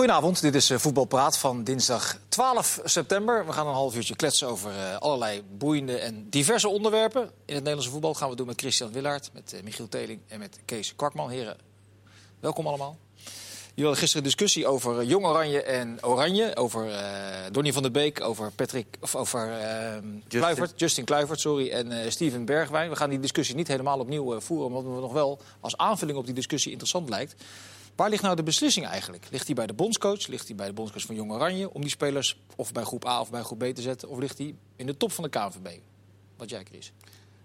Goedenavond, dit is eh, Voetbalpraat van dinsdag 12 september. We gaan een half uurtje kletsen over uh, allerlei boeiende en diverse onderwerpen. In het Nederlandse voetbal gaan we doen met Christian Willaert, met uh, Michiel Teling en met Kees Kwakman. Heren, welkom allemaal. Jullie hadden gisteren een discussie over Jong Oranje en Oranje. Over uh, Donny van der Beek, over Patrick, of over uh, Justin. Kluivert, Justin Kluivert sorry, en uh, Steven Bergwijn. We gaan die discussie niet helemaal opnieuw voeren, omdat het nog wel als aanvulling op die discussie interessant lijkt. Waar ligt nou de beslissing eigenlijk? Ligt die bij de bondscoach? Ligt die bij de bondscoach van Jong Oranje om die spelers of bij groep A of bij groep B te zetten? Of ligt die in de top van de KNVB? Wat jij, Chris?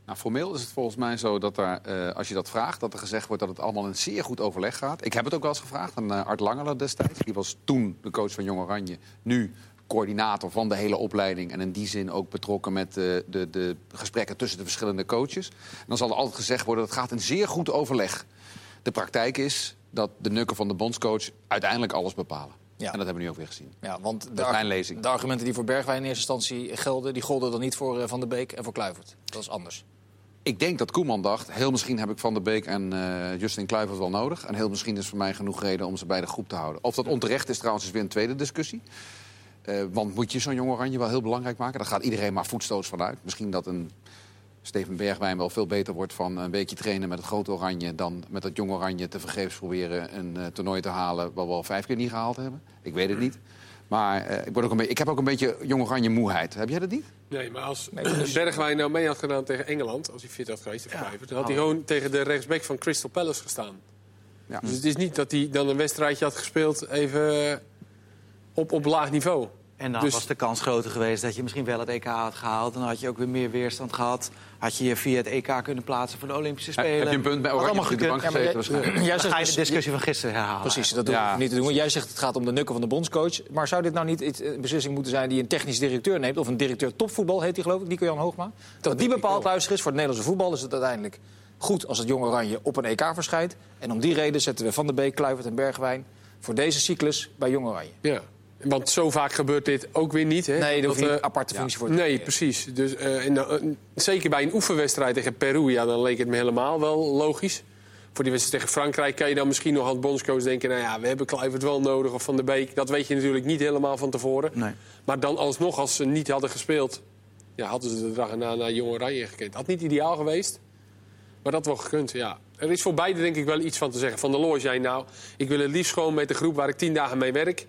Nou, formeel is het volgens mij zo dat er, uh, als je dat vraagt, dat er gezegd wordt dat het allemaal een zeer goed overleg gaat. Ik heb het ook wel eens gevraagd aan uh, Art Langeler destijds. Die was toen de coach van Jong Oranje, nu coördinator van de hele opleiding. En in die zin ook betrokken met uh, de, de gesprekken tussen de verschillende coaches. En dan zal er altijd gezegd worden dat het gaat een zeer goed overleg. De praktijk is dat de nukken van de bondscoach uiteindelijk alles bepalen. Ja. En dat hebben we nu ook weer gezien. Ja, want de, de argumenten die voor Bergwijn in eerste instantie gelden... die golden dan niet voor uh, Van der Beek en voor Kluivert. Dat is anders. Ik denk dat Koeman dacht, heel misschien heb ik Van der Beek en uh, Justin Kluivert wel nodig. En heel misschien is voor mij genoeg reden om ze bij de groep te houden. Of dat onterecht is trouwens, is weer een tweede discussie. Uh, want moet je zo'n jong oranje wel heel belangrijk maken? Daar gaat iedereen maar voetstoots vanuit. Misschien dat een Steven Bergwijn wel veel beter wordt van een beetje trainen met het grote oranje... dan met het jong oranje te vergeefs proberen een uh, toernooi te halen... wat we al vijf keer niet gehaald hebben. Ik weet het niet. Maar uh, ik, word ook een ik heb ook een beetje jong oranje moeheid. Heb jij dat niet? Nee, maar als nee, Bergwijn nou mee had gedaan tegen Engeland... als hij fit had geweest, ja. dan had hij gewoon tegen de rechtsback van Crystal Palace gestaan. Ja. Dus het is niet dat hij dan een wedstrijdje had gespeeld even op, op laag niveau. En dan dus... was de kans groter geweest dat je misschien wel het EK had gehaald. Dan had je ook weer meer weerstand gehad. Had je je via het EK kunnen plaatsen voor de Olympische Spelen. Heb je een punt bij Oranje op de bank gezeten ja, waarschijnlijk? Jij zegt ga je de discussie van gisteren herhalen. Precies, dat doen ja. we niet te doen. Jij zegt het gaat om de nukken van de bondscoach. Maar zou dit nou niet een beslissing moeten zijn die een technisch directeur neemt? Of een directeur topvoetbal heet die geloof ik, Nico-Jan Hoogma. Dat die bepaalt, luister is, voor het Nederlandse voetbal is het uiteindelijk goed als het Jong Oranje op een EK verschijnt. En om die reden zetten we Van der Beek, Kluivert en Bergwijn voor deze cyclus bij Jong Oranje. Ja. Want zo vaak gebeurt dit ook weer niet. Hè? Nee, daar hoef je een aparte functie ja. voor te Nee, precies. Dus, uh, en, uh, zeker bij een oefenwedstrijd tegen Peru, ja, dan leek het me helemaal wel logisch. Voor die wedstrijd tegen Frankrijk kan je dan misschien nog als bondscoach denken... nou ja, we hebben Kluivert wel nodig of Van der Beek. Dat weet je natuurlijk niet helemaal van tevoren. Nee. Maar dan alsnog, als ze niet hadden gespeeld... Ja, hadden ze de dag erna naar Jong Oranje gekeken. Had niet ideaal geweest, maar dat wel gekund, ja. Er is voor beide denk ik wel iets van te zeggen. Van der Looy zei nou, ik wil het liefst gewoon met de groep waar ik tien dagen mee werk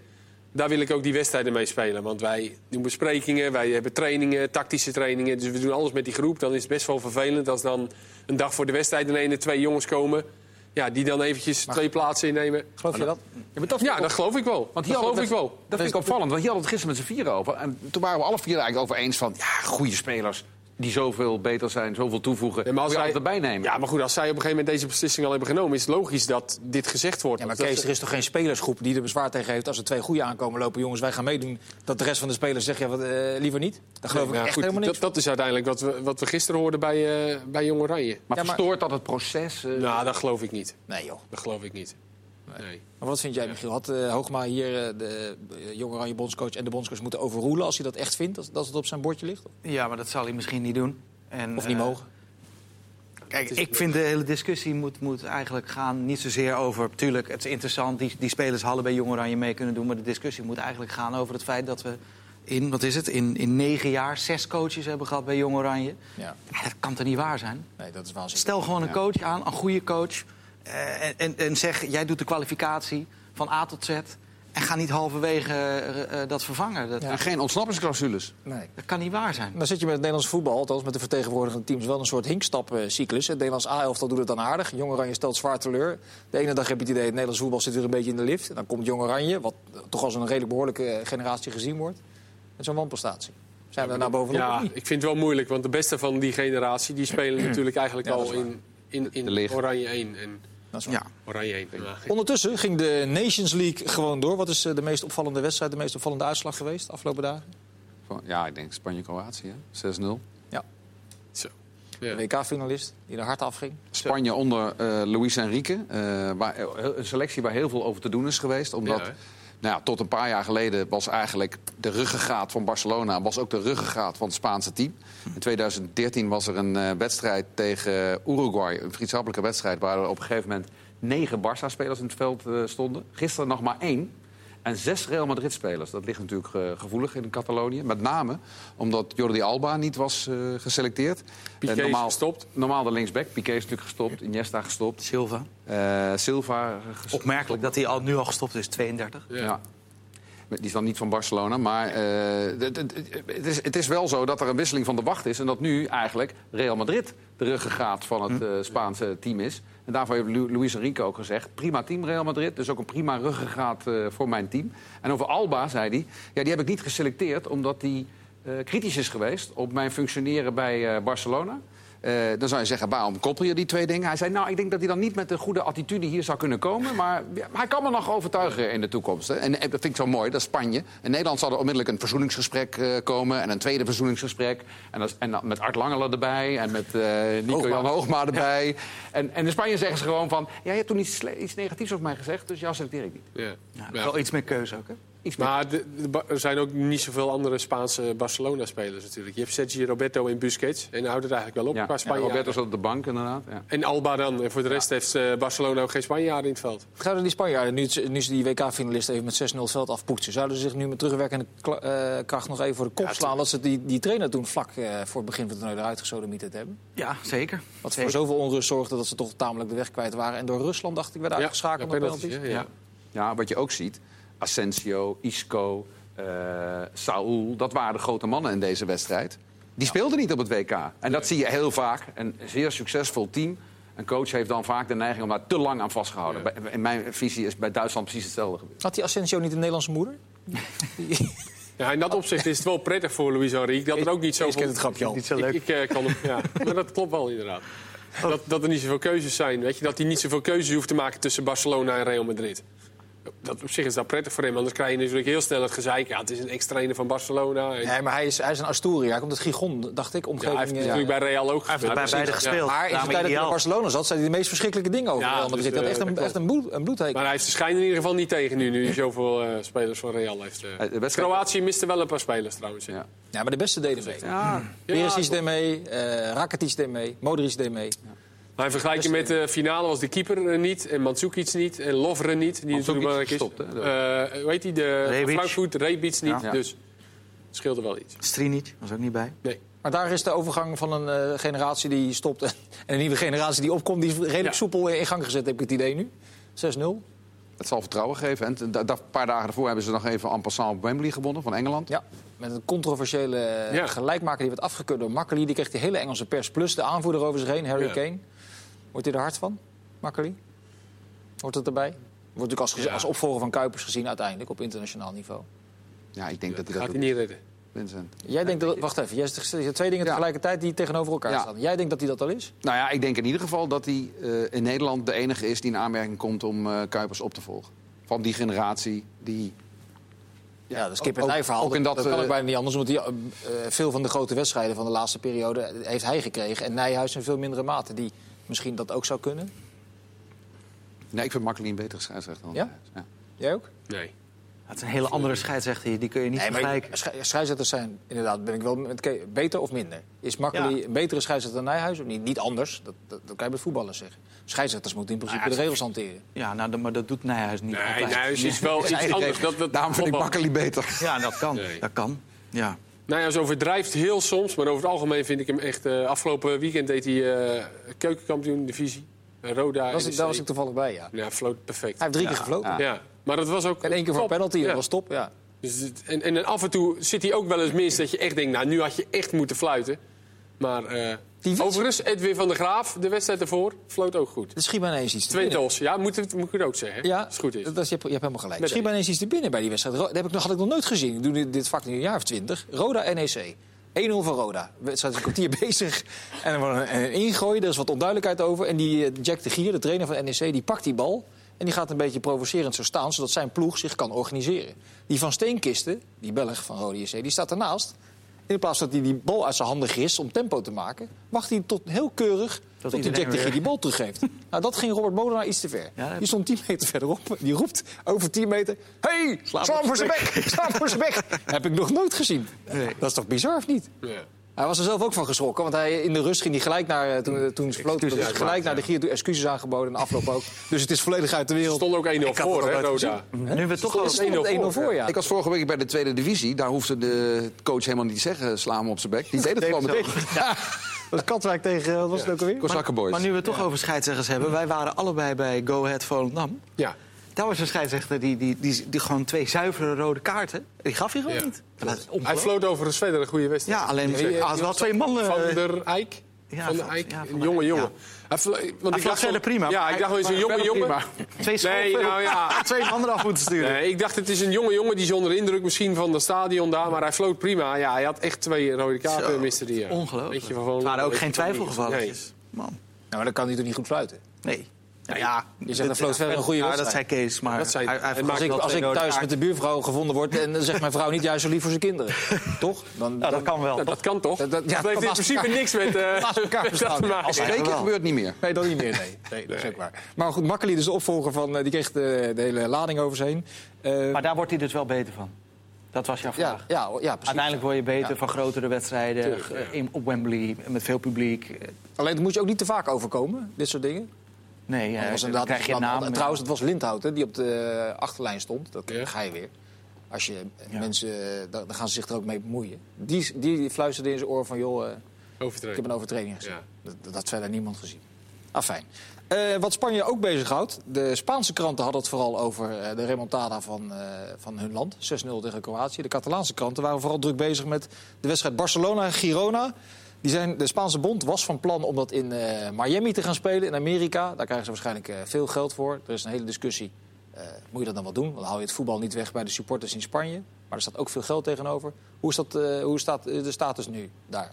daar wil ik ook die wedstrijden mee spelen. Want wij doen besprekingen, wij hebben trainingen, tactische trainingen. Dus we doen alles met die groep. Dan is het best wel vervelend als dan een dag voor de wedstrijd ineens er twee jongens komen. Ja, die dan eventjes maar, twee plaatsen innemen. Geloof je dat? Ja, dat, ja, dat geloof ik wel. Want dat geloof ik wel. Dat vind ik opvallend, want hier hadden het gisteren met z'n vieren over. En toen waren we alle vier eigenlijk over eens van... ja, goede spelers die zoveel beter zijn, zoveel toevoegen. Ja, maar als zij erbij nemen. Ja, maar goed, als zij op een gegeven moment deze beslissing al hebben genomen, is het logisch dat dit gezegd wordt. Ja, maar Kees, er is toch geen spelersgroep die er bezwaar tegen heeft als er twee goede aankomen lopen, jongens, wij gaan meedoen. Dat de rest van de spelers zegt, ja, wat, uh, liever niet. Dat geloof nee, ik echt goed, helemaal niet. Dat, dat, is uiteindelijk wat we, wat we gisteren hoorden bij, uh, bij Jong Oranje. Maar, ja, maar verstoort dat het proces? Uh... Nou, dat geloof ik niet. Nee, joh. Dat geloof ik niet. Nee. Maar wat vind jij, Michiel? Had uh, Hoogma hier uh, de uh, Jong Oranje bondscoach en de bondscoach moeten overroelen als hij dat echt vindt, dat, dat het op zijn bordje ligt? Ja, maar dat zal hij misschien niet doen. En, of niet mogen? Kijk, ik vind de hele discussie moet, moet eigenlijk gaan niet zozeer over... Tuurlijk, het is interessant, die, die spelers hadden bij Jong Oranje mee kunnen doen... maar de discussie moet eigenlijk gaan over het feit dat we in, wat is het, in, in negen jaar zes coaches hebben gehad bij Jong Oranje. Ja. ja dat kan toch niet waar zijn? Nee, dat is wel Stel gewoon een coach aan, een goede coach... Uh, en, en, en zeg, jij doet de kwalificatie van A tot Z... En ga niet halverwege uh, uh, dat vervangen. Dat... Ja. geen ontsnappingsclausules. Nee. Dat kan niet waar zijn. Dan zit je met het Nederlands voetbal, althans met de vertegenwoordigende teams... wel een soort hinkstapcyclus. Het Nederlands A-elftal doet het dan aardig. Jong Oranje stelt zwaar teleur. De ene dag heb je het idee, het Nederlands voetbal zit weer een beetje in de lift. Dan komt Jong Oranje, wat toch als een redelijk behoorlijke generatie gezien wordt. Met zo'n wanprestatie. Zijn we er nou bovenop? Ja, ik vind het wel moeilijk, want de beste van die generatie... die spelen natuurlijk eigenlijk al in, in, in Oranje 1. En ja. Oranje 1. Ondertussen ging de Nations League gewoon door. Wat is eh, de meest opvallende wedstrijd, de meest opvallende uitslag geweest de afgelopen dagen? Ja, ik denk Spanje-Kroatië, 6-0. Ja. Zo. WK-finalist die er hard afging. Spanje onder uh, Luis Enrique. Uh, waar, een selectie waar heel veel over te doen is geweest. Omdat ja, nou tot een paar jaar geleden was eigenlijk de ruggengraat van Barcelona... was ook de ruggengraat van het Spaanse team. In 2013 was er een uh, wedstrijd tegen Uruguay. Een vriendschappelijke wedstrijd waar er op een gegeven moment... negen Barça-spelers in het veld uh, stonden. Gisteren nog maar één. En zes Real Madrid-spelers. Dat ligt natuurlijk eh, gevoelig in Catalonië. Met name omdat Jordi Alba niet was eh, geselecteerd. Piqué Eh, is normaal, gestopt. Normaal de linksback. Piqué is natuurlijk gestopt. Iniesta gestopt. Silva. Eh, Silva gestopt. Opmerkelijk dat hij al, nu al gestopt is, 32. Ja. Die is dan niet van Barcelona. Maar eh, het- is, het is wel zo dat er een wisseling van de wacht is. En dat nu eigenlijk Real Madrid de ruggengraat van het eh, Spaanse team is. En daarvoor heeft Lu- Luis Enrique ook gezegd... prima team Real Madrid, dus ook een prima ruggengraat eh, voor mijn team. En over Alba zei hij... ja, die heb ik niet geselecteerd omdat hij eh, kritisch is geweest... op mijn functioneren bij Barcelona... Eh, dan zou je zeggen, waarom koppel je die twee dingen? Hij zei, nou, ik denk dat hij dan niet met een goede attitude hier zou kunnen komen. Maar ja, hij kan me nog overtuigen in de toekomst. Hè. En, en dat vind ik zo mooi, dat is Spanje. In Nederland zal er onmiddellijk een verzoeningsgesprek eh, komen... en een tweede verzoeningsgesprek. En, dat en dan met Art Langelen erbij en met eh Nico-Jan Hoogma erbij. En, en in Spanje zeggen ze gewoon van... ja, je hebt toen iets, iets negatiefs over mij gezegd, dus jou selecteer ik niet. Ja. Ja, Ja. Wel iets meer keuze ook, hè? Maar de- de Ba- er zijn ook niet zoveel andere Spaanse Barcelona-spelers natuurlijk. Je hebt Sergio Roberto en Busquets. En houdt het eigenlijk wel op ja, qua ja, Spanjaarden. Roberto zat op de bank, inderdaad. Ja. En Alba dan. En voor de rest heeft eh, Barcelona ook geen Spanjaarden in het veld. Zouden die Spanjaarden, nu, nu ze die WK-finalisten even met 6-0 veld afpoetsen... zouden ze zich nu met terugwerkende eh, kracht nog even voor de kop slaan... dat ze die, die trainer toen vlak eh, voor het begin van het toernooi eruit gesodemieterd hebben? Ja, zeker. Wat voor zoveel onrust zorgde dat ze toch tamelijk de weg kwijt waren. En door Rusland, dacht ik, werden uitgeschakeld op penalties, hè, ja. Ja, wat je ook ziet, Asensio, Isco, eh Saúl, dat waren de grote mannen in deze wedstrijd. Die speelden niet op het WK. En dat zie je heel vaak. Een zeer succesvol team. Een coach heeft dan vaak de neiging om daar te lang aan vastgehouden. Ja. Bij- In mijn visie is bij Duitsland precies hetzelfde gebeurd. Had die Asensio niet een Nederlandse moeder? Ja, in dat opzicht is het wel prettig voor Luis Enrique dat er ook niet Ik zoveel... ken het grapje al. Niet zo Ik, leuk. ik eh, kan hem, ja. Maar dat klopt wel inderdaad. Dat, dat er niet zoveel keuzes zijn. Weet je? Dat hij niet zoveel keuzes hoeft te maken tussen Barcelona en Real Madrid. Dat, op zich is dat prettig voor hem. Anders krijg je natuurlijk heel snel het gezeik. Ja, het is een ex-trainer van Barcelona. En, Nee, maar hij is, hij is een Asturië. Hij komt uit Gijon, dacht ik. ja, Omgeving, hij heeft eh, natuurlijk bij Real ook Hij heeft bij gespeeld. beide gespeeld. Maar in de tijd dat hij bij ideaal. Barcelona zat, zei hij de meest verschrikkelijke dingen over Ja, Real Madrid. dus, hij had echt een, dat echt een, bloed, een bloedhekel. Maar hij heeft de schijn in ieder geval niet tegen nu. Nu hij zoveel eh, spelers van Real heeft. eh. Kroatië miste wel een paar spelers trouwens. Ja. Ja, maar de beste deden mee. Ja, Perisic Ja, deed mee, eh Rakitic deed mee, Modric deed mee. Maar in vergelijking met de finale was de keeper er niet. En Mandzukic niet. En Lovren niet. Die natuurlijk belangrijk is. gestopt, hè? Eh, hoe heet die? De. Frankfurt. Rebic niet. Ja. Dus het scheelde wel iets. Strinic was ook niet bij. Nee. Maar daar is de overgang van een eh, generatie die stopt en een nieuwe generatie die opkomt. Die is redelijk Ja. soepel in gang gezet, heb ik het idee nu. 6-0. het zal vertrouwen geven. En een paar dagen daarvoor hebben ze nog even en passant op Wembley gewonnen van Engeland. Ja, met een controversiële eh, Ja. gelijkmaker die werd afgekeurd door Makkeli. Die kreeg de hele Engelse pers plus de aanvoerder over zich heen, Harry Ja. Kane. Wordt hij er hard van, Makkeli? Hoort het erbij? Wordt natuurlijk als, Ja. als opvolger van Kuipers gezien uiteindelijk op internationaal niveau. Ja, ik denk dat Dat hij gaat dat hij doet, niet redden. Vincent. Jij denkt dat, wacht even, jij zegt hebt twee dingen Ja. tegelijkertijd die tegenover elkaar Ja. staan. Jij denkt dat hij dat al is? Nou ja, ik denk in ieder geval dat hij eh, in Nederland de enige is die in aanmerking komt om eh, Kuipers op te volgen. Van die generatie die Ja, dat skip en ook- hij verhaal. ook in dat, dat, dat kan eh, ook bijna niet anders. Want die, eh, eh, veel van de grote wedstrijden van de laatste periode heeft hij gekregen. En Nijhuis in veel mindere mate. Die misschien dat ook zou kunnen. Nee, ik vind Makkeli een betere scheidsrechter dan Ja? hij. Ja. Jij ook? Nee. Het is een hele andere scheidsrechter, die kun je niet Nee, vergelijken. schei- scheidsrechters zijn inderdaad, ben ik wel met Ke- beter of minder. Is Makkeli Ja. een betere scheidsrechter dan Nijhuis? Of niet? Niet anders, dat, dat, dat kan je bij voetballers zeggen. Scheidsrechters moeten in principe Nou ja, de regels hanteren. Ja, nou, dat- maar dat doet Nijhuis niet Nee, altijd. Nijhuis is wel iets anders. Dat, dat, Daarom vind ik. Makkeli beter. Ja, dat kan. Nee. Dat kan. Ja. Nou ja, ze overdrijft heel soms. Maar over het algemeen vind ik hem echt... eh, afgelopen weekend deed hij keukenkampioen divisie. Eh, Roda. Daar was, ik, daar was ik toevallig bij, ja. Ja, floot perfect. Hij heeft drie keer gefloten. Ja. Ja, maar dat was ook... En één keer voor top. penalty, dat Ja. was top. Ja. Dus het- en, en af en toe zit hij ook wel eens mis dat je echt denkt... nou, nu had je echt moeten fluiten. Maar eh, overigens, Edwin van der Graaf, de wedstrijd ervoor, floot ook goed. Er schiet bijna eens iets te Twee goals. Ja, moet, het, moet ik het ook zeggen. Ja, Als het goed is. Dat, is- je, hebt, je hebt helemaal gelijk. Met Schiet bijna eens iets te binnen bij die wedstrijd. Dat heb ik nog, had ik nog nooit gezien. Ik doe dit- dit vak nu een jaar of twintig. Roda NEC. 1-0 voor Roda. De wedstrijd is een kwartier bezig. En er wordt een, een ingooi, er is wat onduidelijkheid over. En die eh, Jack de Gier, de trainer van NEC, die pakt die bal. En die gaat een beetje provocerend zo staan, zodat zijn ploeg zich kan organiseren. Die van Steenkisten, die Belg van Rode JC, die staat ernaast. In plaats dat hij die bal uit zijn handen grist om tempo te maken... wacht hij tot heel keurig tot, die iedereen Jack de Gier die bal teruggeeft. nou, dat ging Robert Molenaar iets te ver. Ja, dat- Die stond 10 meter verderop. Die roept over 10 meter... hey, sla voor zijn bek! Sla hem voor zijn bek! heb ik nog nooit gezien. Nee. Dat is toch bizar, of niet? Ja. Hij was er zelf ook van geschrokken, want hij, in de rust ging hij gelijk naar, eh, toen, toen ze floten, Excuses dus gelijk naar de Gier toe excuses aangeboden en de afloop ook. Dus het is volledig uit de Er wereld. stond ook 1-0 had voor, hè, Roda. Nu we toch al... is 1-0 1-0 voor, ja. Ik was vorige week bij de tweede divisie. Daar hoefde de coach helemaal niet te zeggen, sla hem op zijn bek. Die deed het gewoon meteen. Dat Katwijk tegen, wat was het ook alweer? Kozakkenboys. Maar nu we het toch over scheidsrechters hebben. Wij waren allebei bij Go Ahead Volendam. Ja. Daar was een scheidsrechter die, die, die, die gewoon twee zuivere rode kaarten. Die gaf hij gewoon Ja. niet. Dat Hij floot overigens verder een goede wedstrijd. Ja, alleen hij had wel twee mannen. Van eh, der Eijk. Ja, van der van- Eijk. ja, van een jonge jongen. ja. Want ik dacht verder prima. Ja, ik dacht wel eens een jonge jongen. prima. Twee Nee, nou ja. Twee mannen af moeten sturen. Nee, ik dacht het is een jonge jongen die is onder indruk misschien van het stadion daar, maar hij floot prima. Ja, hij had echt twee rode kaarten, miste die. Ongelooflijk. Weet je, van gewoon- Het waren ook geen twijfelgevalletjes. Nee. Man, Nou, maar dan kan hij toch niet goed fluiten? nee. Nou ja, Je zegt, hij floot verder een goede ja, dat zei Kees, maar Dat zei- hij, hij en heeft Als ik, als ik thuis met de buurvrouw gevonden word en dan zegt mijn vrouw niet juist zo lief voor zijn kinderen. Toch? Dan, Ja, dat kan wel. Ja, dat kan toch? Dat- Dat, dat- ja, heeft in principe niks met, eh Naast elkaar met dat bestaan. te maken. Als Ja, gebeurt niet meer. Nee, dan niet meer. Nee, nee dat is ook waar. Maar goed, Makkeli, dus de opvolger van, eh, die kreeg de, de hele lading over heen. Eh, Maar daar wordt hij dus wel beter van. Dat was jouw ja, vraag. ja, ja, precies. Uiteindelijk word je beter Ja. van grotere wedstrijden Tuurlijk, ja. in, op Wembley met veel publiek. Alleen dat moet je ook niet te vaak overkomen, dit soort dingen. Nee, ja, Dat was inderdaad, krijg je naam. Trouwens, het was Lindhout hè, die op de achterlijn stond. Dat Ja. ga je weer. Als je eh, Ja. mensen, eh, dan gaan ze zich er ook mee bemoeien. Die, die fluisterde in zijn oor van, joh, eh, ik heb een overtreding gezien. Ja. Dat, dat had verder niemand gezien. Ah, fijn. Eh, wat Spanje ook bezighoudt, de Spaanse kranten hadden het vooral over eh, de remontada van, eh, van hun land. 6-0 tegen Kroatië. De Catalaanse kranten waren vooral druk bezig met de wedstrijd Barcelona-Girona. Die zijn, de Spaanse bond was van plan om dat in eh, Miami te gaan spelen, in Amerika. Daar krijgen ze waarschijnlijk eh, veel geld voor. Er is een hele discussie. eh, moet je dat dan wel doen? Dan hou je het voetbal niet weg bij de supporters in Spanje. Maar er staat ook veel geld tegenover. Hoe, is dat, hoe staat de status nu daar?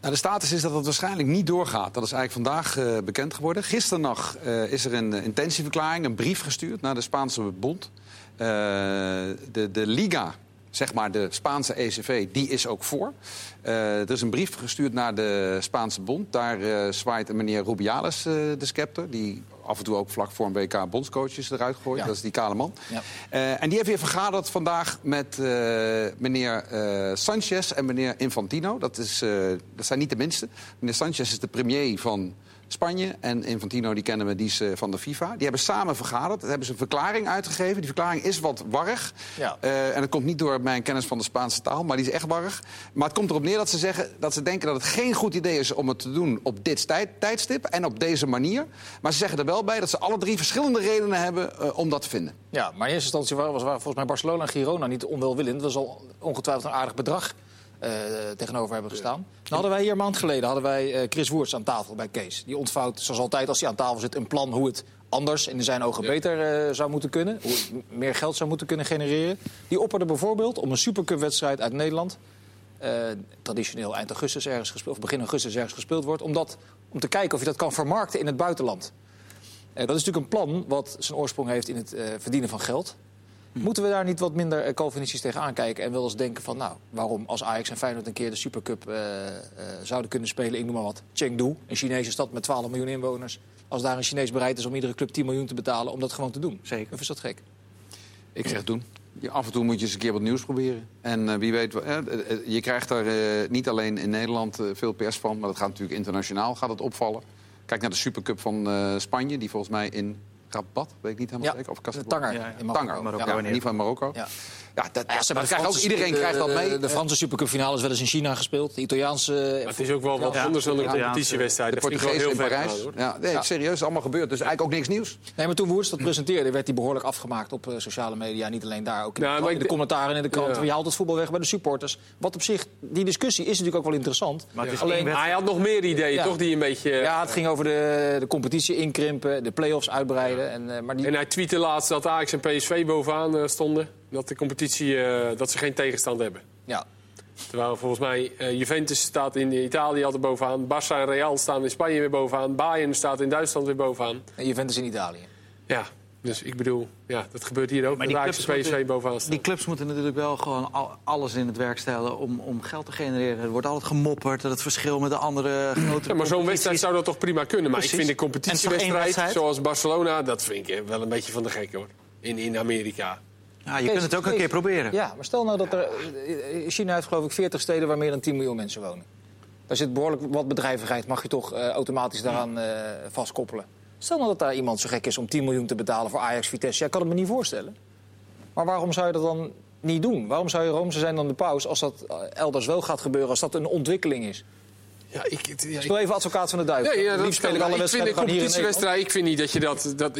Nou, de status is dat het waarschijnlijk niet doorgaat. Dat is eigenlijk vandaag bekend geworden. Gisteren nog is er een intentieverklaring, een brief gestuurd naar de Spaanse bond. De, de Liga, zeg maar de Spaanse ECV, die is ook voor. Eh, er is een brief gestuurd naar de Spaanse bond. Daar eh, zwaait een meneer Rubiales eh, de scepter. Die af en toe ook vlak voor een WK bondscoaches eruit gooit. Ja. Dat is die kale man. Ja. En die heeft weer vergaderd vandaag met meneer Sanchez en meneer Infantino. Dat, is, dat zijn niet de minste. Meneer Sanchez is de premier van Spanje. En Infantino, die kennen we, die is eh, van de FIFA. Die hebben samen vergaderd. Daar hebben ze een verklaring uitgegeven. Die verklaring is wat warrig. Ja. Eh, en dat komt niet door mijn kennis van de Spaanse taal, maar die is echt warrig. Maar het komt erop neer dat ze zeggen dat ze denken dat het geen goed idee is om het te doen op dit tijd, tijdstip en op deze manier. Maar ze zeggen er wel bij dat ze alle drie verschillende redenen hebben eh, om dat te vinden. Ja, maar in eerste instantie waren, was, waren volgens mij Barcelona en Girona niet onwelwillend. Dat zal ongetwijfeld een aardig bedrag tegenover hebben gestaan. Dan hadden wij hier een maand geleden hadden wij, eh, Chris Woerts aan tafel bij Kees. Die ontvouwt, zoals altijd als hij aan tafel zit, een plan hoe het anders en in zijn ogen beter eh, zou moeten kunnen. Hoe meer geld zou moeten kunnen genereren. Die opperde bijvoorbeeld om een Supercup-wedstrijd uit Nederland... eh, traditioneel eind augustus ergens gespeeld, of begin augustus ergens gespeeld wordt... Om, dat, om te kijken of je dat kan vermarkten in het buitenland. Eh, dat is natuurlijk een plan wat zijn oorsprong heeft in het eh, verdienen van geld. Moeten we daar niet wat minder eh, Calvinistisch tegen aankijken en wel eens denken van... nou, waarom als Ajax en Feyenoord een keer de Supercup eh, eh, zouden kunnen spelen... ik noem maar wat, Chengdu, een Chinese stad met 12 miljoen inwoners... als daar een Chinees bereid is om iedere club 10 miljoen te betalen... om dat gewoon te doen. Zeker. Of is dat gek? Ik zeg doen. Je, af en toe moet je eens een keer wat nieuws proberen. En wie weet, je krijgt daar eh, niet alleen in Nederland veel pers van... maar dat gaat natuurlijk internationaal gaat het opvallen. Kijk naar de Supercup van eh, Spanje, die volgens mij in Rabat, weet ik niet helemaal Ja, zeker. Of Casablanca. Tanger Ja, ja. in Marokko. Tanger, Marokko, ja, in in ieder geval in Marokko. Ja. Dat, Ja, ze de krijgt ook, iedereen de- krijgt dat mee. De, Franse Supercup-finale is wel eens in China gespeeld. De Italiaanse... Maar het is ook wel wat Ja. anders dan een competitiewedstrijd. de Dat vind ik wel Portugees heel in Parijs. Ja, nee, serieus, allemaal gebeurd. Dus eigenlijk ook niks nieuws. Nee, maar toen Woerts dat presenteerde, werd hij behoorlijk afgemaakt op eh, sociale media. Niet alleen daar, ook in, Nou, de, ik de de- commentaren in de krant. Ja. Je haalt het voetbal weg bij de supporters. Wat op zich, die discussie is natuurlijk ook wel interessant. Maar het is Alleen- hij had nog meer ideeën, Ja. toch? Die een beetje... Ja, het ging over de, de competitie inkrimpen, de play-offs uitbreiden. En, eh, maar die, En hij tweette laatst dat Ajax en PSV bovenaan eh, stonden. Dat de competitie, eh, dat ze geen tegenstand hebben. ja. Terwijl volgens mij eh, Juventus staat in Italië altijd bovenaan. Barça en Real staan in Spanje weer bovenaan. Bayern staat in Duitsland weer bovenaan. En Juventus in Italië. Ja, dus ik bedoel, ja, dat gebeurt hier ook. Maar die clubs moeten- bovenaan staan. Die clubs moeten natuurlijk wel gewoon al- alles in het werk stellen om, om geld te genereren. Er wordt altijd gemopperd dat het verschil met de andere grote Ja, maar zo'n wedstrijd zou dat toch prima kunnen. Maar Precies. ik vind een competitiewedstrijd wedstrijd? zoals Barcelona... dat vind ik wel een beetje van de gek, hoor. In, in Amerika. Ja, je kunt het ook een keer proberen. Ja, maar stel nou dat er... eh, China heeft geloof ik 40 steden waar meer dan 10 miljoen mensen wonen. Daar zit behoorlijk wat bedrijvigheid, mag je toch eh, automatisch daaraan eh, vastkoppelen. Stel nou dat daar iemand zo gek is om 10 miljoen te betalen voor Ajax Vitesse. Ja, ik kan het me niet voorstellen. Maar waarom zou je dat dan niet doen? Waarom zou je roomser zijn dan de paus als dat eh, elders wel gaat gebeuren, als dat een ontwikkeling is? Ja, ik, het- ja, Ik ik- speel even advocaat van de duivel. Ja, ja, dat speel ik alle wedstrijden hier in Nederland. Ik vind niet dat je dat, dat.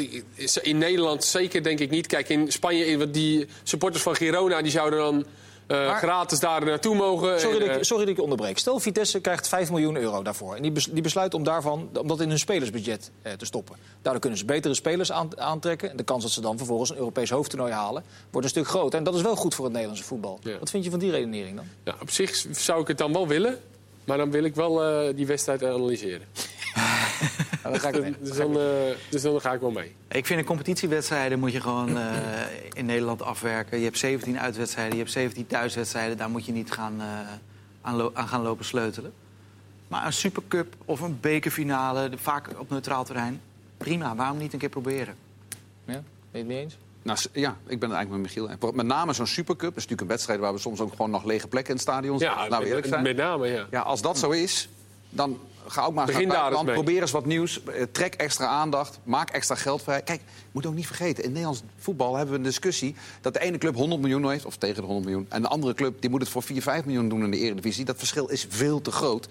In Nederland zeker denk ik niet. Kijk, in Spanje, want die supporters van Girona die zouden dan eh, Maar- gratis daar naartoe mogen. Sorry, En, dat eh, ik, sorry dat ik je onderbreek. Stel, Vitesse krijgt 5 miljoen euro daarvoor. En die, bes- die besluit om, daarvan, om dat in hun spelersbudget eh, te stoppen. Daardoor kunnen ze betere spelers aan- aantrekken. En de kans dat ze dan vervolgens een Europees hoofdtoernooi halen... wordt een stuk groter. En dat is wel goed voor het Nederlandse voetbal. Ja. Wat vind je van die redenering dan? ja, op zich zou ik het dan wel willen. Maar dan wil ik wel eh, die wedstrijd analyseren. Nou, dan ga ik mee. Dus dan, eh, dus dan ga ik wel mee. Ik vind een competitiewedstrijden moet je gewoon eh, in Nederland afwerken. Je hebt 17 uitwedstrijden, je hebt 17 thuiswedstrijden. Daar moet je niet gaan, eh, aan, aan gaan lopen sleutelen. Maar een supercup of een bekerfinale, vaak op neutraal terrein. Prima, waarom niet een keer proberen? Ja? Ben je het mee eens? Nou, ja, ik ben het eigenlijk met Michiel. Met name zo'n supercup. Dat is natuurlijk een wedstrijd waar we soms ook gewoon nog lege plekken in het stadion zien. Ja, eerlijk met, zijn. met name, ja. Ja, als dat zo is, dan ga ook maar Begin naar het eens. Probeer eens wat nieuws. eh, Trek extra aandacht. Maak extra geld vrij. Kijk, moet ook niet vergeten. In Nederlands voetbal hebben we een discussie... dat de ene club 100 miljoen heeft, of tegen de 100 miljoen... en de andere club die moet het voor 4, 5 miljoen doen in de Eredivisie. Dat verschil is veel te groot.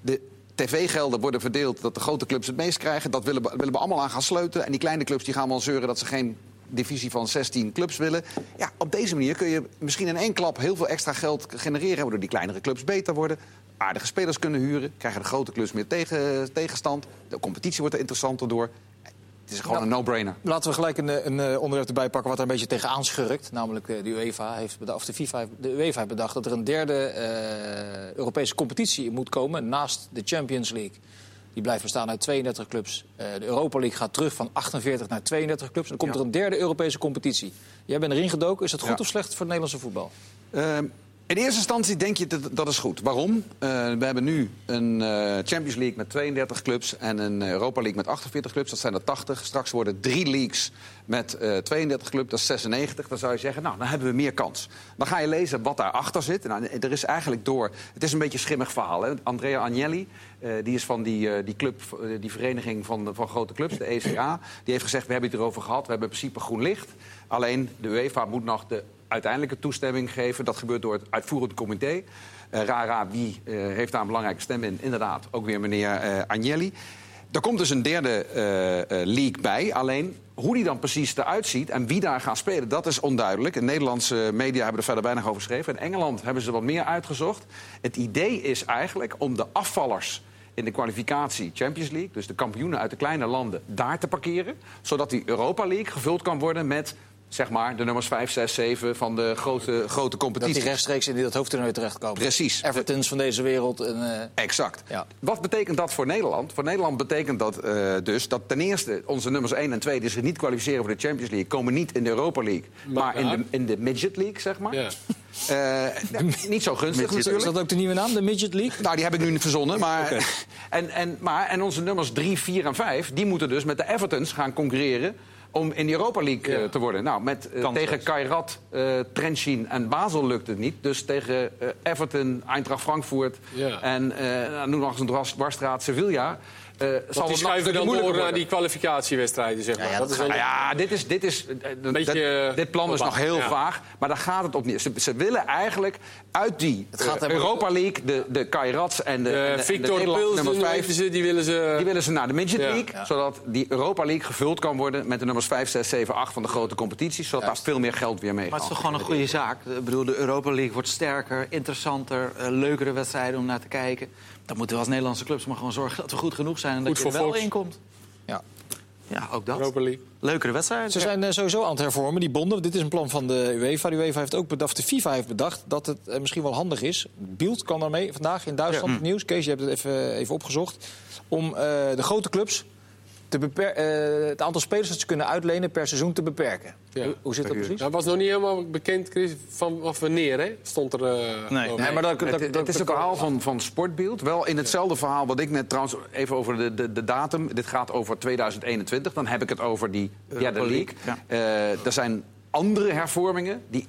De tv-gelden worden verdeeld dat de grote clubs het meest krijgen. Dat willen we, willen we allemaal aan gaan sleutelen. En die kleine clubs die gaan wel zeuren dat ze geen divisie van 16 clubs willen. Ja, op deze manier kun je misschien in één klap heel veel extra geld genereren... waardoor die kleinere clubs beter worden, aardige spelers kunnen huren... krijgen de grote clubs meer tegen, tegenstand. De competitie wordt er interessanter door. Het is gewoon Nou, een no-brainer. Laten we gelijk een, een eh, onderwerp erbij pakken wat er een beetje tegenaan schurkt. Namelijk eh, de UEFA heeft bedacht, of de FIFA, de UEFA heeft bedacht dat er een derde eh, Europese competitie moet komen naast de Champions League. Die blijft bestaan uit 32 clubs. Eh, de Europa League gaat terug van 48 naar 32 clubs. En dan komt Ja. er een derde Europese competitie. Jij bent erin gedoken. Is dat goed Ja. of slecht voor het Nederlandse voetbal? Ehm, in eerste instantie denk je dat dat is goed. Waarom? Eh, we hebben nu een eh, Champions League met 32 clubs en een Europa League met 48 clubs. Dat zijn er 80. Straks worden drie leagues met eh, 32 clubs, dat is 96. Dan zou je zeggen, nou, dan hebben we meer kans. Dan ga je lezen wat daarachter zit. Nou, er is eigenlijk door... Het is een beetje een schimmig verhaal. Hè? Andrea Agnelli, eh, die is van die, eh, die club, eh, die vereniging van, van grote clubs, de ECA. Die heeft gezegd, we hebben het erover gehad. We hebben in principe groen licht. Alleen de UEFA moet nog de uiteindelijke toestemming geven. Dat gebeurt door het uitvoerend comité. Eh, Rara, wie eh, heeft daar een belangrijke stem in? Inderdaad, ook weer meneer eh, Agnelli. Er komt dus een derde league bij. Alleen hoe die dan precies eruit ziet en wie daar gaat spelen, dat is onduidelijk. De Nederlandse media hebben er verder weinig over geschreven. In Engeland hebben ze wat meer uitgezocht. Het idee is eigenlijk om de afvallers in de kwalificatie Champions League, dus de kampioenen uit de kleine landen, daar te parkeren. Zodat die Europa League gevuld kan worden met zeg maar, de nummers 5, 6, 7 van de grote, grote Dat competitie. die rechtstreeks in dat hoofdtoernooi terechtkomen. Precies. Evertons van deze wereld. En, eh, Exact. Ja. Wat betekent dat voor Nederland? Voor Nederland betekent dat eh, dus dat ten eerste onze nummers 1 en 2 die zich niet kwalificeren voor de Champions League, komen niet in de Europa League, maar, in, de, in de Midget League, zeg maar. Ja. Eh, ja, niet zo gunstig is natuurlijk. dat ook de nieuwe naam, de Midget League? Nou, die heb ik nu niet verzonnen. Maar, en, en, maar, en onze nummers 3, 4 en 5... die moeten dus met de Evertons gaan concurreren... om in de Europa League eh, Ja. te worden. Nou, met, eh, tegen Kairat, eh Trentin en Basel lukt het niet. Dus tegen eh, Everton, Eintracht Frankfurt... En eh nou, noem nog eens een dwars- dwarsstraat Sevilla... eh, zal die nog schuiven dan door naar die kwalificatiewedstrijden, zeg maar. ja, dat dat is Nou wel- ja, dit, is, dit, is, eh, beetje, dat- dit plan is nog heel ja. vaag. Maar daar gaat het op neer. Ze, ze willen eigenlijk uit die gaat Europa League... de, de Kairats en de, en de- en de Victor Pils, nummer die 5... weten ze, die willen ze... Die willen ze naar de Midget Ja. League, Ja. zodat die Europa League gevuld kan worden met de nummers 5, 6, 7, 8 van de grote competities, zodat daar veel meer geld weer mee Maar het is toch gewoon een goede zaak? Ik bedoel, de Europa League wordt sterker, interessanter, leukere wedstrijden om naar te kijken. Dan moeten we als Nederlandse clubs maar gewoon zorgen dat we goed genoeg zijn en dat je er wel in komt. Ja. Ja, ook dat. Leukere wedstrijden. Ze zijn eh, sowieso aan het hervormen, die bonden. Dit is een plan van de UEFA. De UEFA heeft ook bedacht, de FIFA heeft bedacht dat het eh, misschien wel handig is. Beeld kan daarmee vandaag in Duitsland het nieuws. Kees, je hebt het even, even opgezocht. Om eh, de grote clubs te beper- eh, het aantal spelers dat ze kunnen uitlenen per seizoen te beperken. Ja. Hoe, hoe zit dat precies? Het was nog niet helemaal bekend, Chris, van of wanneer, hè? Stond er... eh, Nee. maar dat, dat, Het, dat- het is dat- een verhaal van, van Sportbeeld. Wel in hetzelfde verhaal wat ik net trouwens even over de, de, de datum. Dit gaat over 2021. Dan heb ik het over die derde Europa league. League, Eh, er zijn andere hervormingen die,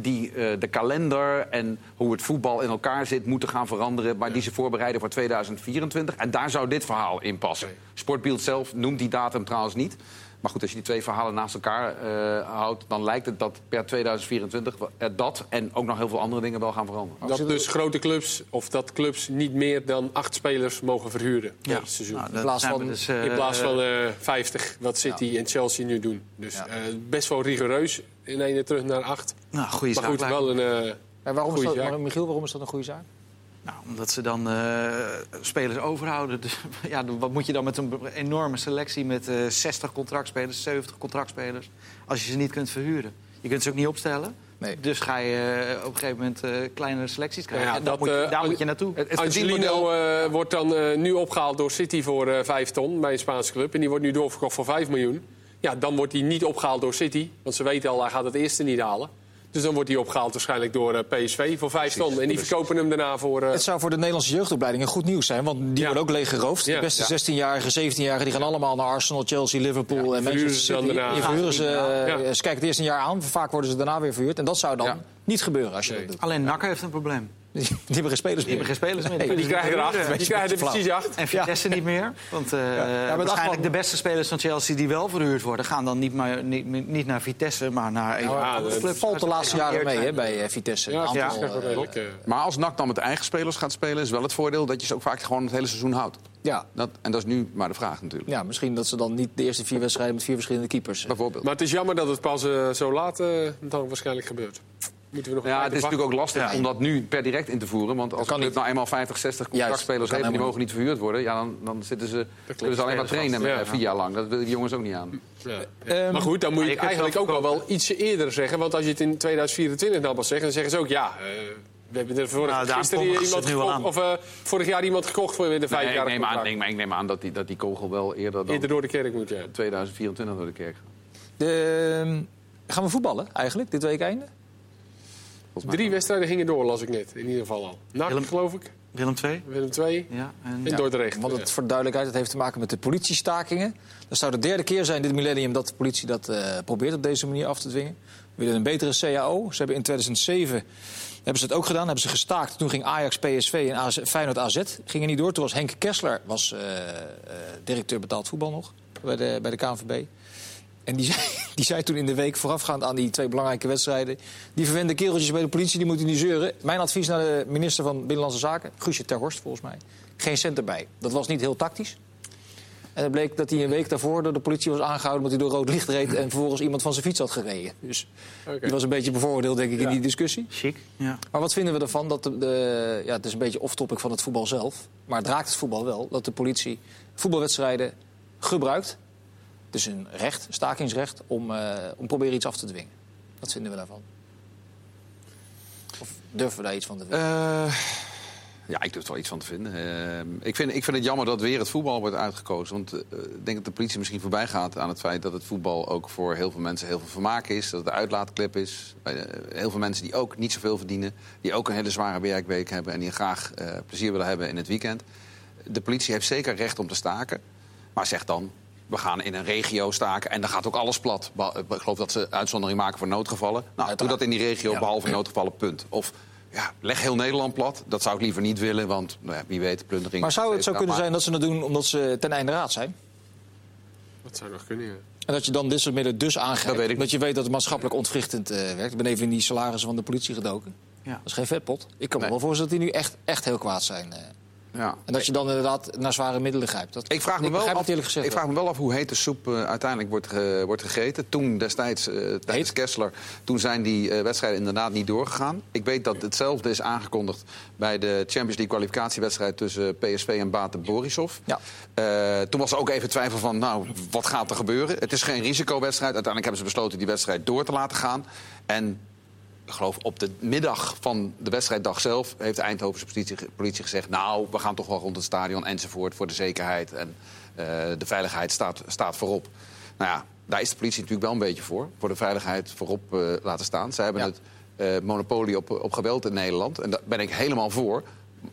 die eh, de kalender en hoe het voetbal in elkaar zit moeten gaan veranderen, maar die ze voorbereiden voor 2024. En daar zou dit verhaal in passen. Sportbeeld zelf noemt die datum trouwens niet. Maar goed, als je die twee verhalen naast elkaar eh, houdt, dan lijkt het dat per 2024 eh, dat en ook nog heel veel andere dingen wel gaan veranderen. Dat dus grote clubs, of dat clubs niet meer dan acht spelers mogen verhuren per Ja. seizoen. Nou, In plaats zijn we van- dus, eh, In plaats van eh 50, wat City en Chelsea nu doen. Dus Ja. eh, best wel rigoureus. In ene terug naar acht. nou, goede Maar zaak goed, lijkt me. wel een... eh, En waarom is Goeie dat, zaak. maar Michiel, waarom is dat een goede zaak? Nou, omdat ze dan eh, spelers overhouden. Dus, ja, wat moet je dan met een enorme selectie met eh 60 contractspelers, 70 contractspelers, als je ze niet kunt verhuren? Je kunt ze ook niet opstellen. Nee. Dus ga je eh, op een gegeven moment eh, kleinere selecties krijgen. Ja, en dat, moet je, daar moet je naartoe. Het, het Angelino eh, wordt dan eh, nu opgehaald door City voor eh 5 ton bij een Spaanse club. En die wordt nu doorverkocht voor 5 miljoen. Ja, dan wordt hij niet opgehaald door City. Want ze weten al, hij gaat het eerste niet halen. Dus dan wordt hij opgehaald waarschijnlijk door eh, PSV voor 5 ton. En die verkopen hem daarna voor... eh, Het zou voor de Nederlandse jeugdopleiding een goed nieuws zijn, want die Ja. worden ook leeggeroofd. Ja. De beste Ja. 16-jarigen, 17-jarigen, die gaan allemaal naar Arsenal, Chelsea, Liverpool Ja, en verhuren Manchester ze dan City. daarna. Die verhuren ze, Ja. eh, ze kijken het eerst een jaar aan, vaak worden ze daarna weer verhuurd. En dat zou dan Ja. niet gebeuren als je Nee. dat doet. Alleen Nakker heeft een probleem. Die hebben geen spelers Die meer. hebben geen spelers meer. Nee, die krijgen er acht. Die krijgen er precies acht. En Vitesse niet meer. Want eh, waarschijnlijk de beste spelers van Chelsea die wel verhuurd worden... gaan dan niet, maar, niet, niet naar Vitesse, maar naar Ja, dat club. Het valt de laatste jaren mee hè, bij eh, Vitesse. Ja, ja, aantal, eh, eh, Maar als NAC dan met eigen spelers gaat spelen, is wel het voordeel dat je ze ook vaak gewoon het hele seizoen houdt. ja. Dat, en dat is nu maar de vraag natuurlijk. ja, misschien dat ze dan niet de eerste vier wedstrijden met vier verschillende keepers. eh, Bijvoorbeeld. Maar het is jammer dat het pas eh, zo laat eh, dan waarschijnlijk gebeurt. Moeten we nog Ja, het is natuurlijk ook lastig Ja. om dat nu per direct in te voeren. Want als niet. nou eenmaal 50, 60 contractspelers heeft... en die mogen niet verhuurd worden... Ja, dan, dan zitten ze, zullen ze alleen maar trainen met, ja. vier jaar lang. Dat willen die jongens ook niet aan. Ja. Ehm, maar goed, dan moet je, je kunt eigenlijk ook wel, wel iets eerder zeggen. Want als je het in 2024 dan pas zegt, dan zeggen ze ook ja. eh, we hebben er vorig, Nou, gisteren iemand het gekocht, of eh, vorig jaar iemand gekocht voor weer de vijf Nee, ik, jaar neem aan, nee, maar ik neem aan dat die, dat die kogel wel eerder dan Eerder door de kerk moet, ja. 2024 door de kerk de, ehm, gaan we voetballen eigenlijk, dit weekende? Volgens mij. Drie wedstrijden gingen door, las ik net. In ieder geval al. NAC, Willem- geloof ik. Willem II. Willem 2 Ja, en, en Dordrecht. Want het, voor de duidelijkheid, het heeft te maken met de politiestakingen. Dat zou de derde keer zijn dit millennium dat de politie dat eh, probeert op deze manier af te dwingen. We willen een betere CAO. Ze hebben in 2007 hebben ze het ook gedaan, hebben ze gestaakt. Toen ging Ajax, PSV en AZ, Feyenoord AZ gingen niet door. Toen was Henk Kessler was, eh, eh, directeur betaald voetbal nog bij de, bij de KNVB. En die zei, die zei toen in de week voorafgaand aan die twee belangrijke wedstrijden... die verwende kereltjes bij de politie, die moeten niet zeuren. Mijn advies naar de minister van Binnenlandse Zaken, Guusje ter Horst volgens mij... geen cent erbij. Dat was niet heel tactisch. En het bleek dat hij een week daarvoor door de politie was aangehouden... omdat hij door rood licht reed en vervolgens iemand van zijn fiets had gereden. Dus Oké. die was een beetje bevooroordeeld, denk ik, in die discussie. Chic. Ja. Maar wat vinden we ervan? Dat de, de- ja, het is een beetje off-topic van het voetbal zelf. Maar het raakt het voetbal wel. Dat de politie voetbalwedstrijden gebruikt. Dus een recht, stakingsrecht, om, eh om proberen iets af te dwingen. Wat vinden we daarvan? Of durven we daar iets van te vinden? Eh, ja, ik durf er wel iets van te vinden. Eh, ik, vind, ik vind het jammer dat weer het voetbal wordt uitgekozen. Want ik denk dat de politie misschien voorbij gaat aan het feit dat het voetbal ook voor heel veel mensen heel veel vermaak is. Dat het de uitlaatklep is. Heel veel mensen die ook niet zoveel verdienen. Die ook een hele zware werkweek hebben en die graag plezier willen hebben in het weekend. De politie heeft zeker recht om te staken. Maar zeg dan, we gaan in een regio staken en dan gaat ook alles plat. Ba- Ik geloof dat ze uitzondering maken voor noodgevallen. Nou, doe dat in die regio, Ja. behalve noodgevallen, punt. Of ja, leg heel Nederland plat. Dat zou ik liever niet willen, want nou ja, wie weet, plundering... maar zou het zo kunnen zijn dat ze dat doen omdat ze ten einde raad zijn? Dat zou nog kunnen, ja. En dat je dan dit soort middelen dus aangrijpt? Dat weet ik omdat je weet dat het maatschappelijk ontwrichtend eh, werkt. Ik ben even in die salarissen van de politie gedoken. Ja. Dat is geen vetpot. Ik kan me wel voorstellen dat die nu echt, echt heel kwaad zijn. eh. Ja. En dat je dan inderdaad naar zware middelen grijpt. Dat, Ik vraag me wel begrijp af, gezegd ik vraag me wel af hoe heet de soep eh, uiteindelijk wordt, wordt gegeten. Toen destijds, eh, tijdens? Kessler, toen zijn die eh, wedstrijden inderdaad niet doorgegaan. Ik weet dat hetzelfde is aangekondigd bij de Champions League kwalificatiewedstrijd tussen PSV en Bate Borisov. Ja. Toen was er ook even twijfel van, nou, wat gaat er gebeuren? Het is geen risicowedstrijd. Uiteindelijk hebben ze besloten die wedstrijd door te laten gaan. En ik geloof op de middag van de wedstrijddag zelf heeft de Eindhovense politie, politie gezegd... nou, we gaan toch wel rond het stadion enzovoort voor de zekerheid. En eh, de veiligheid staat, staat voorop. Nou ja, daar is de politie natuurlijk wel een beetje voor. Voor de veiligheid voorop eh, laten staan. Zij hebben Ja. het eh, monopolie op, op geweld in Nederland. En daar ben ik helemaal voor.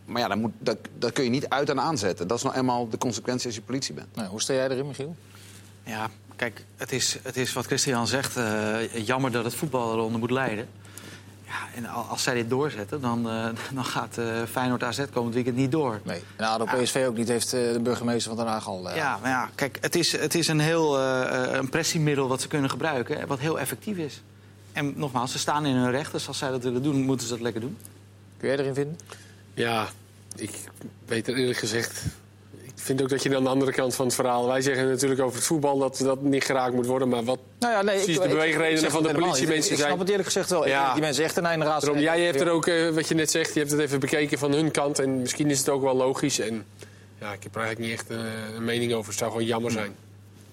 Maar ja, dan moet, dat, dat kun je niet uit en aanzetten. Dat is nou eenmaal de consequentie als je politie bent. Nou, hoe sta jij erin, Michiel? Ja, kijk, het is, het is wat Christian zegt. eh, jammer dat het voetbal eronder moet lijden. Ja, en al- als zij dit doorzetten, dan, eh, dan gaat eh, Feyenoord AZ komend weekend niet door. Nee. En ADO PSV ook niet, heeft eh, de burgemeester van Den Haag al... eh, Ja, maar ja, kijk, het is, het is een heel een pressiemiddel wat ze kunnen gebruiken, hè, wat heel effectief is. En nogmaals, ze staan in hun recht, dus als zij dat willen doen, moeten ze dat lekker doen. Kun jij erin vinden? Ja, ik weet er eerlijk gezegd. Ik vind ook dat je aan de andere kant van het verhaal. Wij zeggen natuurlijk over het voetbal dat dat niet geraakt moet worden. Maar wat. Nou ja, nee, Precies, de beweegredenen van de politiemensen Ik snap zijn- het eerlijk gezegd wel. Ja. Die mensen echt een einde raad. Jij hebt er ook, eh, wat je net zegt, je hebt het even bekeken van hun kant. En misschien is het ook wel logisch. En ja, ik heb er eigenlijk niet echt eh, een mening over. Het zou gewoon jammer zijn.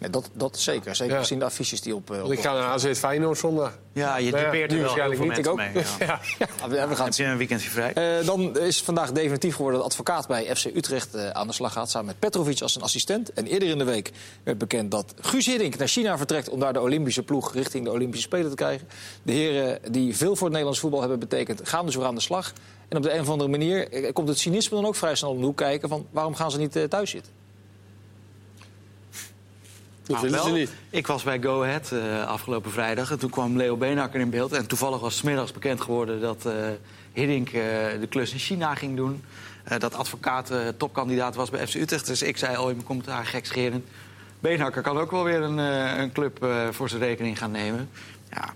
Nee, dat, dat zeker. Zeker Ja. gezien de affiches die op... eh, op ik ga naar AZ Feyenoord zondag. Ja, je nu er wel waarschijnlijk niet, ik ook. mee. Ja. Ja. Ja, we, gaan Heb het je een weekendje vrij? Eh, dan is vandaag definitief geworden dat advocaat bij FC Utrecht eh, aan de slag gaat. Samen met Petrovic als zijn assistent. En eerder in de week werd bekend dat Guus Hiddink naar China vertrekt. om daar de Olympische ploeg richting de Olympische Spelen te krijgen. De heren die veel voor het Nederlands voetbal hebben betekend. gaan dus weer aan de slag. En op de een of andere manier komt het cynisme dan ook vrij snel om de hoek kijken. van waarom gaan ze niet thuis zitten? Dat Nou, willen ze wel, niet. Ik was bij Go Ahead eh, afgelopen vrijdag en toen kwam Leo Beenhakker in beeld. En toevallig was 's middags bekend geworden dat eh Hiddink eh, de klus in China ging doen. Dat advocaat topkandidaat was bij FC Utrecht. Dus ik zei al in mijn commentaar gekscherend... Beenhakker kan ook wel weer een, een club voor zijn rekening gaan nemen. Ja,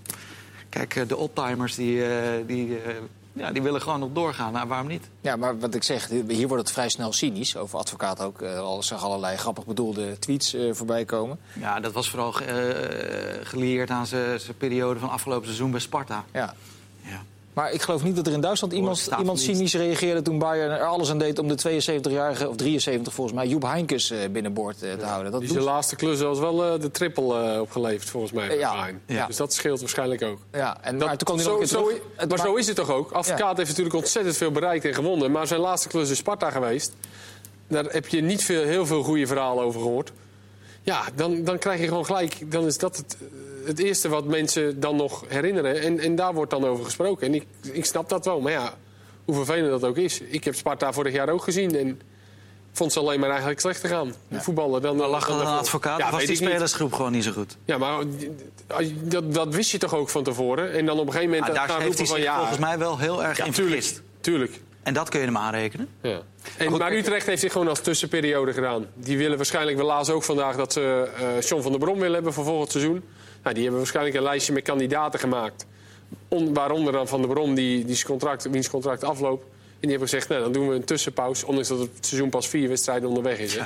kijk, de oldtimers die, die, ja, die willen gewoon nog doorgaan. Nou, waarom niet? Ja, maar wat ik zeg, hier wordt het vrij snel cynisch. Over advocaat ook. eh, al zag allerlei grappig bedoelde tweets eh, voorbij komen. Ja, dat was vooral eh, gelieerd aan zijn zijn periode van afgelopen seizoen bij Sparta. Ja. Ja. Maar ik geloof niet dat er in Duitsland iemand, iemand niet. cynisch reageerde toen Bayern er alles aan deed om de 72-jarige, of 73 volgens mij, Joep Heinkes eh, binnenboord eh, te houden. Dat Die zijn laatste klus was wel eh, de triple eh, opgeleverd, volgens mij. Ja. Ja. Dus dat scheelt waarschijnlijk ook. Ja, en, Dat- maar toen kwam zo, zo, terug. Het maar ma- zo is het toch ook? Advocaat heeft natuurlijk ontzettend veel bereikt en gewonnen. Maar zijn laatste klus is Sparta geweest. Daar heb je niet veel, heel veel goede verhalen over gehoord. Ja, dan, dan krijg je gewoon gelijk. Dan is dat het, eh, het eerste wat mensen dan nog herinneren. En, en daar wordt dan over gesproken. En ik, ik snap dat wel. Maar ja, hoe vervelend dat ook is. Ik heb Sparta vorig jaar ook gezien. En vond ze alleen maar eigenlijk slechter gaan. De voetballen. Dan, Maar lag er dan een advocaat Ja, was die niet. spelersgroep gewoon niet zo goed? Ja, maar als je- dat, dat wist je toch ook van tevoren? En dan op een gegeven moment Maar daar gaan heeft hij van zich ja... volgens mij wel heel erg ja, in tuurlijk, vergist. tuurlijk. En dat kun je hem aanrekenen. Ja. En, maar Utrecht heeft zich gewoon als tussenperiode gedaan. Die willen waarschijnlijk, we lazen ook vandaag dat ze eh John van der Brom willen hebben voor volgend seizoen. Nou, die hebben waarschijnlijk een lijstje met kandidaten gemaakt. On- waaronder dan Van der Brom, die, die zijn contract, wiens contract afloopt. En die hebben gezegd, nou, dan doen we een tussenpauze. Ondanks dat het seizoen pas vier wedstrijden onderweg is. hè.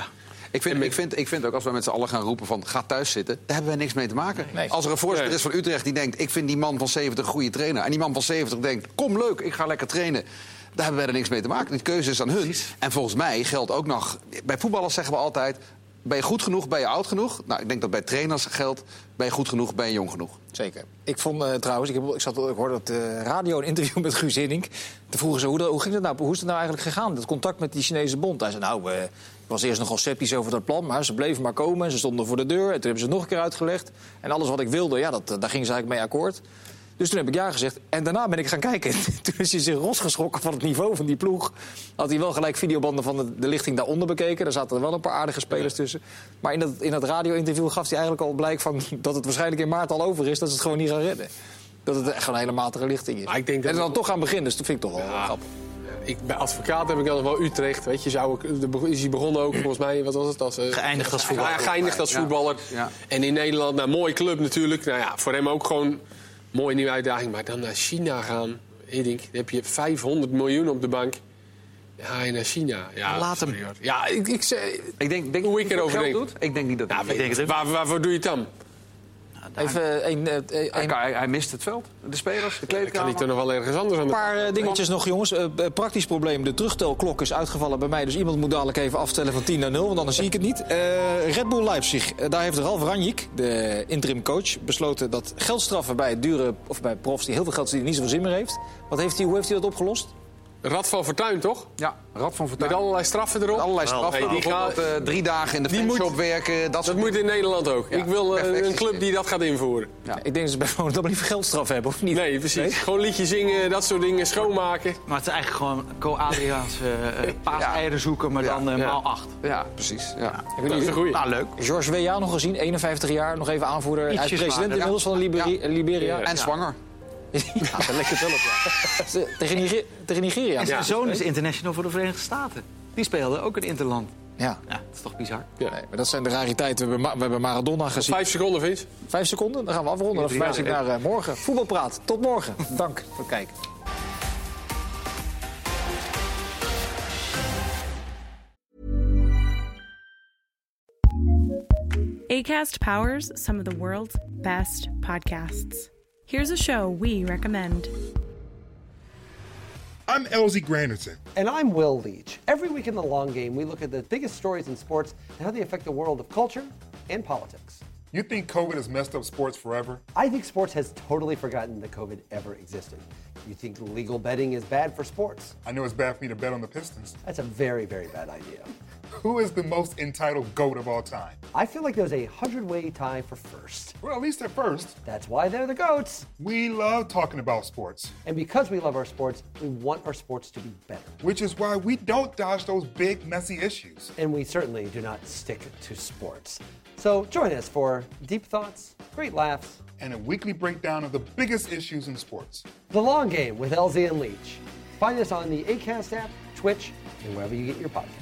Ik vind, ik, vind, ik vind ook als we met z'n allen gaan roepen van ga thuis zitten, daar hebben wij niks mee te maken. Nee. Als er een voorzitter Nee. is van Utrecht die denkt, ik vind die man van 70 een goede trainer. En die man van 70 denkt, kom leuk, ik ga lekker trainen. Daar hebben wij er niks mee te maken. Die keuze is aan hun. En volgens mij geldt ook nog, bij voetballers zeggen we altijd, ben je goed genoeg, ben je oud genoeg? Nou, ik denk dat bij trainers geldt, ben je goed genoeg, ben je jong genoeg. Zeker. Ik vond eh, trouwens, ik, heb, ik, zat, ik hoorde op de radio een interview met Guus Hiddink. Toen vroegen ze, hoe, dat- hoe ging dat nou? Hoe is het nou eigenlijk gegaan, dat contact met die Chinese bond? Hij zei, nou, eh, ik was eerst nogal sceptisch over dat plan, maar ze bleven maar komen. En ze stonden voor de deur en toen hebben ze het nog een keer uitgelegd. En alles wat ik wilde, ja, dat, eh, daar gingen ze eigenlijk mee akkoord. Dus toen heb ik ja gezegd. En daarna ben ik gaan kijken. toen is hij zich rosgeschrokken van het niveau van die ploeg. Had hij wel gelijk videobanden van de, de lichting daaronder bekeken. Daar zaten er wel een paar aardige spelers tussen. Maar in dat, in dat radio-interview gaf hij eigenlijk al blijk van... dat het waarschijnlijk in maart al over is. Dat ze het gewoon niet gaan redden. Dat het echt gewoon een hele matige lichting is. Maar ik denk dat- En dan toch gaan beginnen. Dus dat vind ik toch wel Ja. grappig. Ik, bij advocaat heb ik dan nog wel Utrecht. Weet je, zou ik, is hij begonnen ook volgens mij, wat was het? Als, eh, Geëindigd als voetballer. Ja, geëindigd als Ja. voetballer. Ja. En in Nederland, nou, mooie club natuurlijk. Nou ja, voor hem ook gewoon mooie nieuwe uitdaging. Maar dan naar China gaan, Hiddink, dan heb je 500 miljoen op de bank. Ja, en naar China. Ja, Laat hem. Ja, ik, ik, zeg- Ik denk, denk Hoe ik erover denk. Doet? Ik denk niet dat ja, denk je, het ook. waar, waarvoor doe je het dan? Even een, eh, een, kan- hij, hij mist het veld, de spelers, de Kan kleedkamer. ik er nog wel ergens anders aan Een paar eh, dingetjes nog, jongens. Eh, eh, praktisch probleem. De terugtelklok is uitgevallen bij mij. Dus iemand moet dadelijk even aftellen van 10 naar 0. Want anders zie ik het niet. Eh, Red Bull Leipzig. Eh, daar heeft Ralf Ranjik, de interim coach, besloten dat geldstraffen bij dure of bij profs die heel veel geld verdienen niet zoveel zin meer heeft. Wat heeft hij, hoe heeft hij dat opgelost? Rad van Fortuin, toch? Ja, Rad van Fortuin. Met allerlei straffen erop. Met allerlei Oh, straffen. die gaat- eh, drie dagen in de fanshop moet- werken. Dat, Dat moet in Nederland ook. Ja, ik wil eh, een club die dat gaat invoeren. Ja. Ik denk dat ze bij Volendam dat liever geldstraf hebben, of niet? Nee, precies. Gewoon liedjes zingen, dat soort dingen, schoonmaken. Maar het is eigenlijk gewoon Co-Adriaanse uh, paaseieren zoeken, maar Ja. dan eh, Ja. maal acht. Ja, precies. Ja. Dat is een goeie. Nou, leuk. George W.A. nog gezien, 51 jaar, nog even aanvoerder. Hij is president inmiddels van Liberia. En zwanger. Ja, dat is een lekker tulp, ja. tegen, Niger- tegen Nigeria. En Ja. zijn zoon is international voor de Verenigde Staten. Die speelde ook een interland. ja. Ja, dat is toch bizar? Ja. Nee, maar dat zijn de rariteiten. We hebben, Ma- we hebben Maradona gezien. Vijf seconden, Vince. Vijf seconden, dan gaan we afronden. Dan verwijs ik naar eh, morgen. Voetbalpraat. Tot morgen. Dank voor het kijken. ACAST powers some of the world's best podcasts. Here's a show we recommend. I'm Elsie Granderson. And I'm Will Leach. Every week in the long game, we look at the biggest stories in sports and how they affect the world of culture and politics. You think COVID has messed up sports forever? I think sports has totally forgotten that COVID ever existed. You think legal betting is bad for sports? I know it's bad for me to bet on the Pistons. That's a very, very bad idea. Who is the most entitled GOAT of all time? I feel like there's a hundred way tie for first. Well, at least at first. That's why they're the GOATs. We love talking about sports, And because we love our sports, we want our sports to be better. which is why we don't dodge those big, messy issues. And we certainly do not stick to sports. So join us for deep thoughts, great laughs, And a weekly breakdown of the biggest issues in sports. The Long Game with LZ and Leach. Find us on the ACAST app, Twitch, and wherever you get your podcasts.